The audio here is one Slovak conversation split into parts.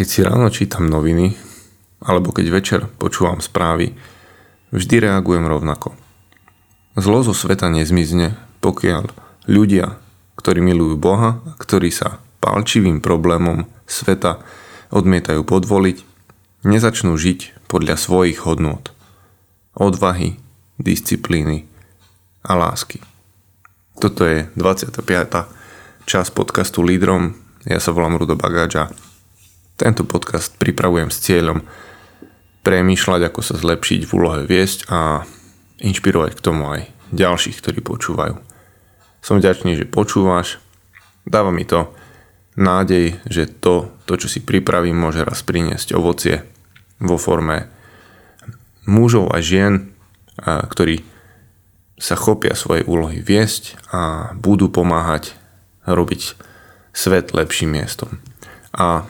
Keď si ráno čítam noviny, alebo keď večer počúvam správy, vždy reagujem rovnako. Zlo zo sveta nezmizne, pokiaľ ľudia, ktorí milujú Boha a ktorí sa palčivým problémom sveta odmietajú podvoliť, nezačnú žiť podľa svojich hodnôt. Odvahy, disciplíny a lásky. Toto je 25. časť podcastu Lídrom. Ja sa volám Rudo Bagáč a tento podcast pripravujem s cieľom premýšľať, ako sa zlepšiť v úlohe viesť a inšpirovať k tomu aj ďalších, ktorí počúvajú. Som vďačný, že počúvaš. Dáva mi to nádej, že to, to, čo si pripravím, môže raz priniesť ovocie vo forme mužov a žien, ktorí sa chopia svojej úlohy viesť a budú pomáhať robiť svet lepším miestom. A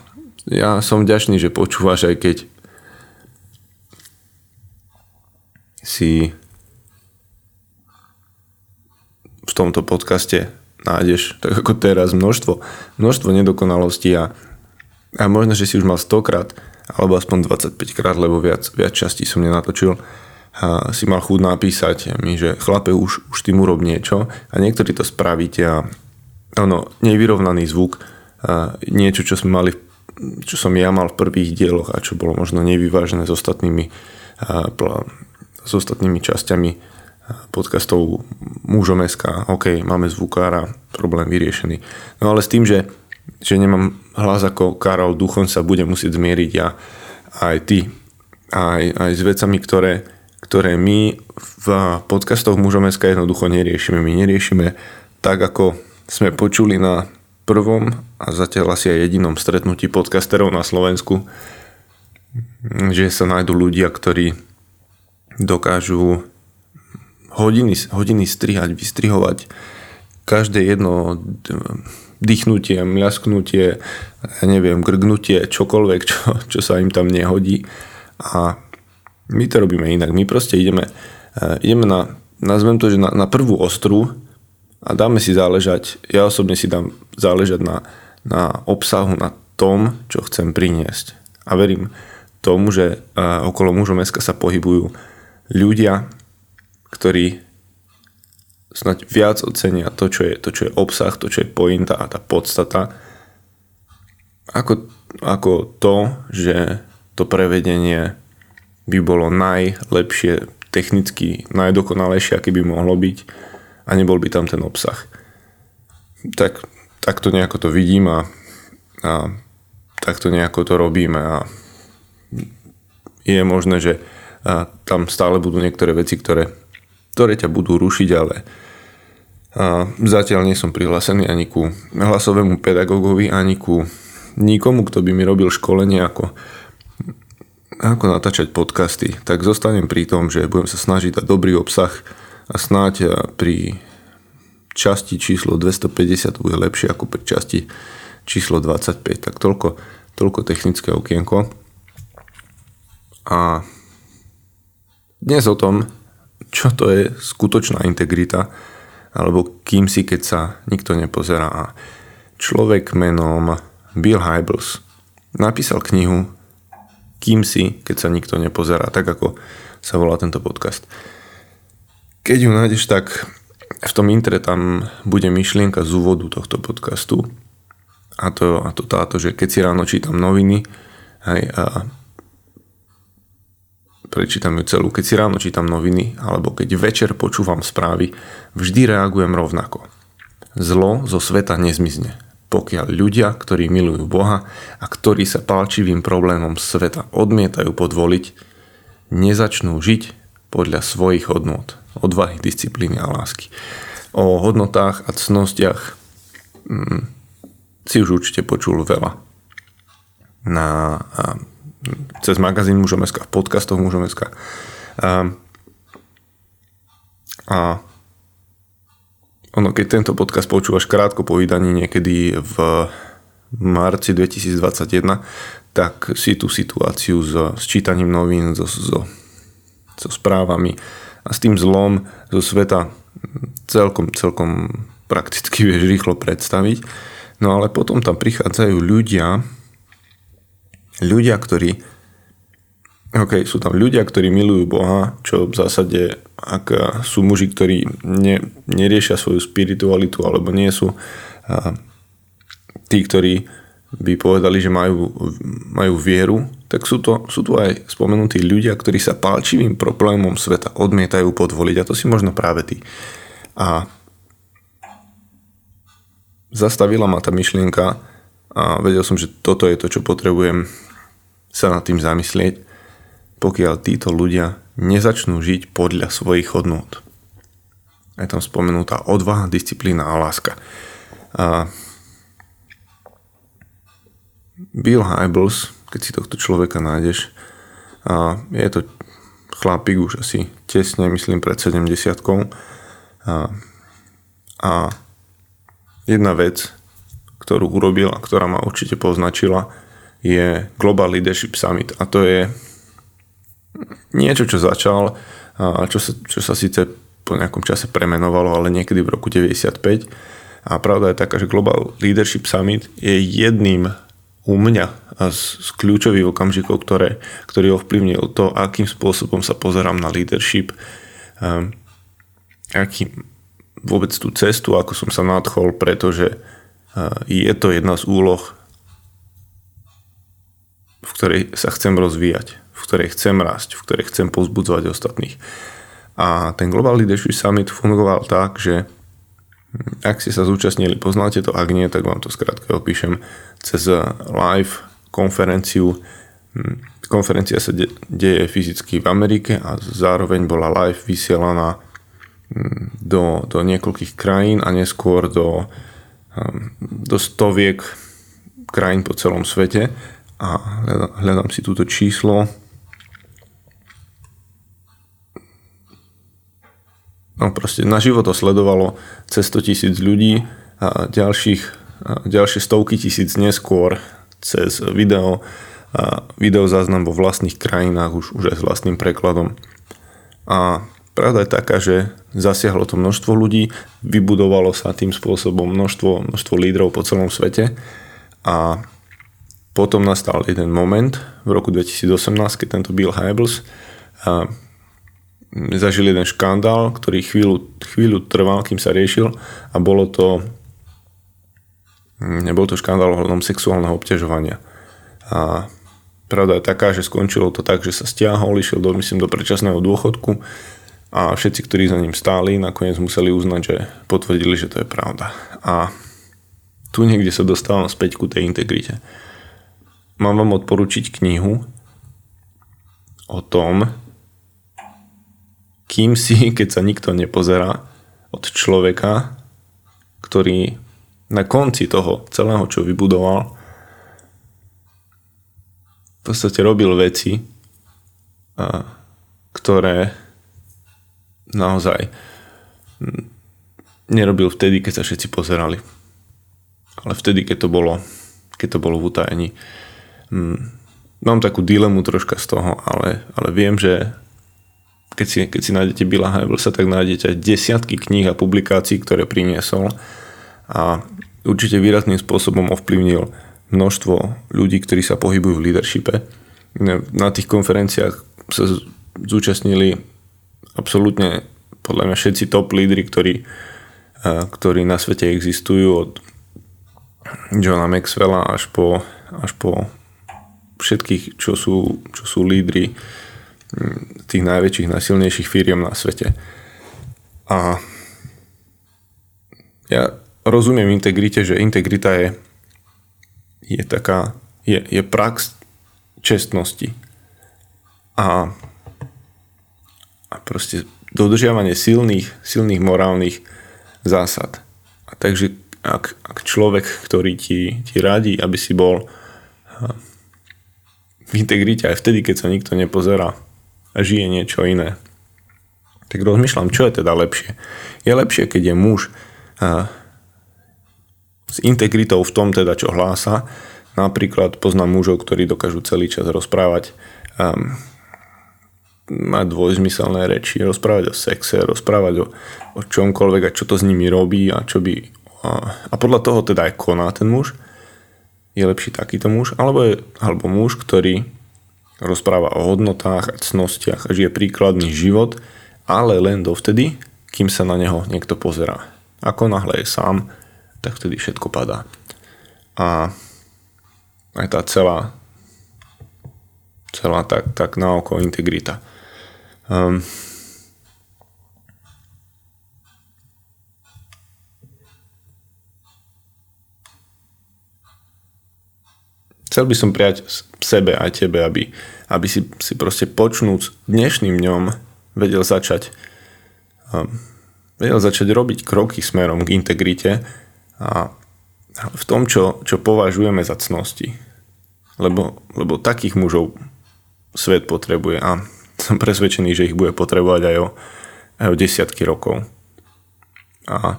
ja som vďačný, že počúvaš, aj keď si v tomto podcaste nájdeš, tak ako teraz, množstvo, množstvo nedokonalostí a, a možno, že si už mal 100 krát, alebo aspoň 25 krát, lebo viac, viac častí som nenatočil, a si mal chuť napísať mi, že chlape, už, už tým urob niečo. A niektorí to spravíte a ono, nevyrovnaný zvuk, a niečo, čo sme mali v čo som ja mal v prvých dieloch a čo bolo možno nevyvážené s ostatnými, s ostatnými časťami podcastov Mužom SK, OK, máme zvukára, problém vyriešený. No ale s tým, že, že nemám hlas ako Karol Duchon sa bude musieť zmieriť ja aj ty. Aj, aj s vecami, ktoré, ktoré my v podcastoch Mužom SK jednoducho neriešime. My neriešime tak, ako sme počuli na prvom a zatiaľ asi aj jedinom stretnutí podcasterov na Slovensku, že sa nájdú ľudia, ktorí dokážu hodiny, hodiny strihať, vystrihovať každé jedno dýchnutie, mľasknutie, ja neviem, grgnutie, čokoľvek, čo, čo sa im tam nehodí. A my to robíme inak. My proste ideme, eh, ideme na, nazvem to, že na, na prvú ostru a dáme si záležať, ja osobne si dám záležať na, na obsahu, na tom, čo chcem priniesť. A verím tomu, že okolo mužom meska sa pohybujú ľudia, ktorí snať viac ocenia to, čo je, to, čo je obsah, to, čo je pointa a tá podstata, ako, ako to, že to prevedenie by bolo najlepšie, technicky najdokonalejšie, aké by mohlo byť a nebol by tam ten obsah. Tak, tak to nejako to vidím a, a tak to nejako to robíme a je možné, že a tam stále budú niektoré veci, ktoré, ktoré ťa budú rušiť, ale a zatiaľ nie som prihlásený ani ku hlasovému pedagogovi, ani ku nikomu, kto by mi robil školenie ako, ako natáčať podcasty. Tak zostanem pri tom, že budem sa snažiť dať dobrý obsah, a snáď eh, pri časti číslo 250 to bude lepšie ako pri časti číslo 25. Tak toľko, toľko technické okienko. A dnes o tom, čo to je skutočná integrita, alebo kým si, keď sa nikto nepozerá. A človek menom Bill Hybels napísal knihu Kým si, keď sa nikto nepozerá, tak ako sa volá tento podcast. Keď ju nájdeš, tak v tom intre tam bude myšlienka z úvodu tohto podcastu a to, a to táto, že keď si ráno čítam noviny hej, a prečítam ju celú, keď si ráno čítam noviny alebo keď večer počúvam správy, vždy reagujem rovnako. Zlo zo sveta nezmizne, pokiaľ ľudia, ktorí milujú Boha a ktorí sa palčivým problémom sveta odmietajú podvoliť, nezačnú žiť podľa svojich hodnôt odvahy, disciplíny a lásky. O hodnotách a cnostiach mm, si už určite počul veľa. Na, a, cez magazín Mužomeska, v podcastoch Mužomeska. A, a ono, keď tento podcast počúvaš krátko po vydaní niekedy v marci 2021, tak si tú situáciu so, s čítaním novín, so, so, so správami a s tým zlom zo sveta celkom, celkom prakticky vieš rýchlo predstaviť. No ale potom tam prichádzajú ľudia, ľudia, ktorí OK, sú tam ľudia, ktorí milujú Boha, čo v zásade, ak sú muži, ktorí ne, neriešia svoju spiritualitu, alebo nie sú a, tí, ktorí by povedali, že majú, majú vieru, tak sú, to, sú tu aj spomenutí ľudia, ktorí sa palčivým problémom sveta odmietajú podvoliť a to si možno práve ty. A zastavila ma tá myšlienka a vedel som, že toto je to, čo potrebujem sa nad tým zamyslieť, pokiaľ títo ľudia nezačnú žiť podľa svojich hodnôt. Je tam spomenutá odvaha, disciplína a láska. A Bill Hybels, keď si tohto človeka nájdeš, a je to chlapík už asi tesne, myslím, pred 70 a, a jedna vec, ktorú urobil a ktorá ma určite poznačila, je Global Leadership Summit. A to je niečo, čo začal, a čo sa, čo sa síce po nejakom čase premenovalo, ale niekedy v roku 95. A pravda je taká, že Global Leadership Summit je jedným u mňa a z, z kľúčových okamžikov, ktoré, ktorý ovplyvnil to, akým spôsobom sa pozerám na leadership, um, aký vôbec tú cestu, ako som sa nadchol, pretože uh, je to jedna z úloh, v ktorej sa chcem rozvíjať, v ktorej chcem rásť, v ktorej chcem pozbudzovať ostatných. A ten Global Leadership Summit fungoval tak, že ak ste sa zúčastnili, poznáte to, ak nie, tak vám to skrátka opíšem cez live konferenciu. Hm, konferencia sa de- deje fyzicky v Amerike a zároveň bola live vysielaná hm, do, do niekoľkých krajín a neskôr do, hm, do stoviek krajín po celom svete. A hľadám, si túto číslo. No proste naživo to sledovalo cez 100 tisíc ľudí a ďalších, a ďalšie stovky tisíc neskôr cez video a video záznam vo vlastných krajinách už, už aj s vlastným prekladom. A pravda je taká, že zasiahlo to množstvo ľudí, vybudovalo sa tým spôsobom množstvo, množstvo lídrov po celom svete a potom nastal jeden moment v roku 2018, keď tento Bill Hybels zažil jeden škandál, ktorý chvíľu, chvíľu trval, kým sa riešil a bolo to nebol to škandál ohľadom sexuálneho obťažovania. A pravda je taká, že skončilo to tak, že sa stiahol, išiel do, myslím, do predčasného dôchodku a všetci, ktorí za ním stáli, nakoniec museli uznať, že potvrdili, že to je pravda. A tu niekde sa dostávam späť ku tej integrite. Mám vám odporučiť knihu o tom, kým si, keď sa nikto nepozerá od človeka, ktorý na konci toho celého, čo vybudoval, v podstate robil veci, ktoré naozaj nerobil vtedy, keď sa všetci pozerali. Ale vtedy, keď to bolo, keď to bolo v utajení. Mám takú dilemu troška z toho, ale, ale viem, že keď si, keď si nájdete Billa Hybelsa, tak nájdete desiatky kníh a publikácií, ktoré priniesol a určite výrazným spôsobom ovplyvnil množstvo ľudí, ktorí sa pohybujú v leadershipe. Na tých konferenciách sa zúčastnili absolútne podľa mňa všetci top lídry, ktorí, ktorí na svete existujú od Johna Maxwella až po, až po všetkých, čo sú, čo sú lídry tých najväčších, najsilnejších firiem na svete. A ja rozumiem integrite, že integrita je, je taká, je, je prax čestnosti. A, a proste dodržiavanie silných, silných morálnych zásad. A takže ak, ak človek, ktorý ti, ti radí, aby si bol v integrite aj vtedy, keď sa nikto nepozerá, a žije niečo iné. Tak rozmýšľam, čo je teda lepšie. Je lepšie, keď je muž a, s integritou v tom teda, čo hlása. Napríklad poznám mužov, ktorí dokážu celý čas rozprávať um, mať dvojzmyselné reči, rozprávať o sexe, rozprávať o, o čomkoľvek a čo to s nimi robí a čo by a, a podľa toho teda aj koná ten muž. je lepší takýto muž, alebo, je, alebo muž, ktorý rozpráva o hodnotách a cnostiach a žije príkladný život, ale len dovtedy, kým sa na neho niekto pozerá. Ako náhle je sám, tak vtedy všetko padá. A aj tá celá celá tak, tak na oko integrita. Um, chcel by som prijať sebe aj tebe, aby, aby si, si proste počnúc dnešným dňom vedel začať um, vedel začať robiť kroky smerom k integrite a v tom, čo, čo považujeme za cnosti. Lebo, lebo takých mužov svet potrebuje a som presvedčený, že ich bude potrebovať aj o, aj o desiatky rokov. A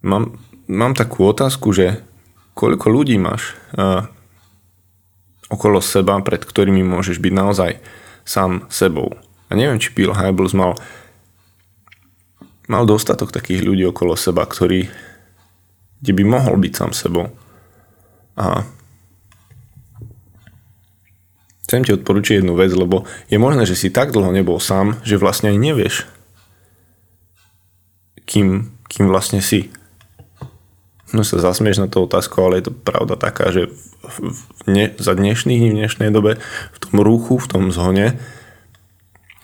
mám, mám takú otázku, že koľko ľudí máš uh, okolo seba, pred ktorými môžeš byť naozaj sám sebou. A neviem, či Bill Hybels mal, mal dostatok takých ľudí okolo seba, ktorí, kde by mohol byť sám sebou. A chcem ti odporučiť jednu vec, lebo je možné, že si tak dlho nebol sám, že vlastne aj nevieš, kým, kým vlastne si. No sa zasmieš na tú otázku, ale je to pravda taká, že v, v ne, za dnešných dní, v dnešnej dobe, v tom ruchu, v tom zhone,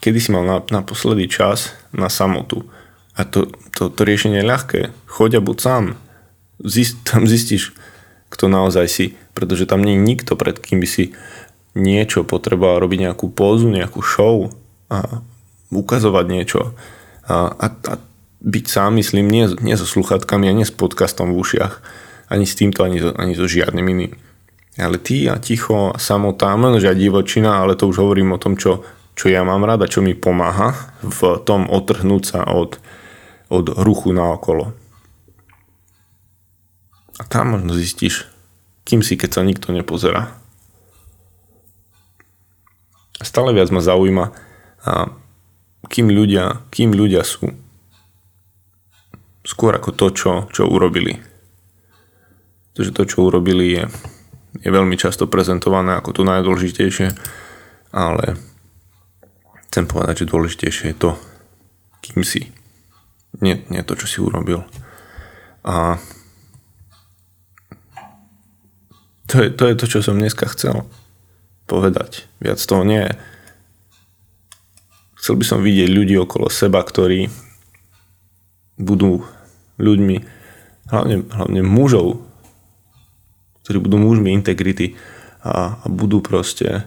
kedy si mal na, naposledy čas na samotu. A to, to, to riešenie je ľahké. Choď a buď sám. Zist, tam zistíš, kto naozaj si, pretože tam nie je nikto, pred kým by si niečo potreboval robiť nejakú pózu, nejakú show a ukazovať niečo. A, a, a byť sám, myslím, nie, nie so sluchatkami a nie s podcastom v ušiach, ani s týmto, ani so, ani so žiadnym iným. Ale ty a ticho a samotá, že aj divočina, ale to už hovorím o tom, čo, čo ja mám rada, čo mi pomáha v tom otrhnúť sa od, od ruchu na okolo. A tam možno zistíš, kým si, keď sa nikto nepozerá. Stále viac ma zaujíma, kým ľudia, kým ľudia sú skôr ako to, čo, čo urobili. Pretože to, čo urobili, je, je veľmi často prezentované ako to najdôležitejšie, ale chcem povedať, že dôležitejšie je to, kým si. Nie, nie to, čo si urobil. A to je, to je to, čo som dneska chcel povedať. Viac toho nie. Chcel by som vidieť ľudí okolo seba, ktorí budú ľuďmi, hlavne, hlavne mužov, ktorí budú mužmi integrity a, a budú proste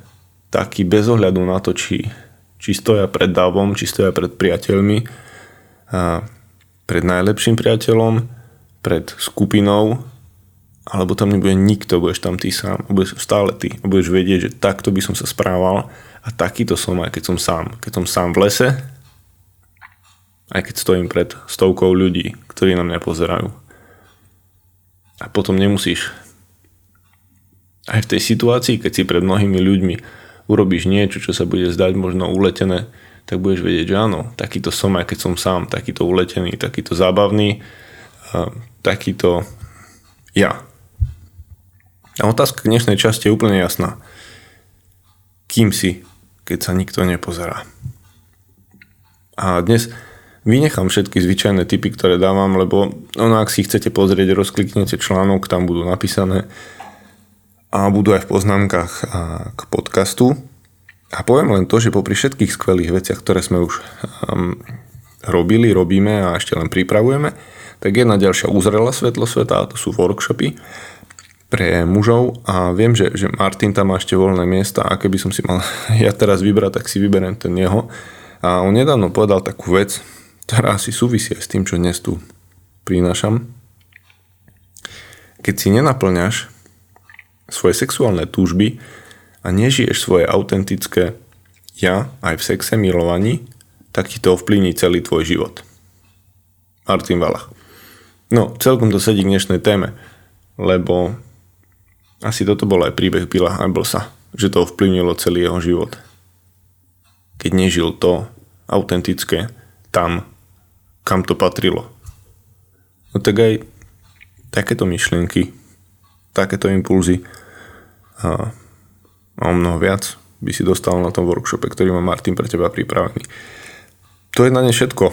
takí bez ohľadu na to, či, či stoja pred davom, či stoja pred priateľmi, a pred najlepším priateľom, pred skupinou, alebo tam nebude nikto, budeš tam ty sám, budeš stále ty a budeš vedieť, že takto by som sa správal a takýto som aj keď som sám. Keď som sám v lese, aj keď stojím pred stovkou ľudí, ktorí na mňa pozerajú. A potom nemusíš aj v tej situácii, keď si pred mnohými ľuďmi urobíš niečo, čo sa bude zdať možno uletené, tak budeš vedieť, že áno, takýto som aj keď som sám, takýto uletený, takýto zábavný, takýto ja. A otázka k dnešnej časti je úplne jasná. Kým si, keď sa nikto nepozerá? A dnes Vynechám všetky zvyčajné typy, ktoré dávam, lebo ono, ak si chcete pozrieť, rozkliknete článok, tam budú napísané a budú aj v poznámkach k podcastu. A poviem len to, že popri všetkých skvelých veciach, ktoré sme už um, robili, robíme a ešte len pripravujeme, tak jedna ďalšia uzrela svetlo sveta a to sú workshopy pre mužov a viem, že, že Martin tam má ešte voľné miesta a keby som si mal ja teraz vybrať, tak si vyberiem ten jeho. A on nedávno povedal takú vec, ktorá asi súvisí aj s tým, čo dnes tu prinášam. Keď si nenaplňaš svoje sexuálne túžby a nežiješ svoje autentické ja aj v sexe milovaní, tak ti to ovplyvní celý tvoj život. Martin Valach. No, celkom to sedí k dnešnej téme, lebo asi toto bol aj príbeh Billa Hybelsa, že to ovplyvnilo celý jeho život. Keď nežil to autentické tam, kam to patrilo. No tak aj takéto myšlienky takéto impulzy a, a o mnoho viac by si dostal na tom workshope, ktorý má Martin pre teba pripravený. To je na ne všetko.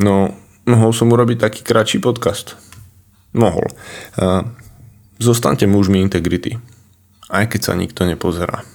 No, mohol som urobiť taký kratší podcast. Mohol. A, zostaňte mužmi integrity. Aj keď sa nikto nepozerá.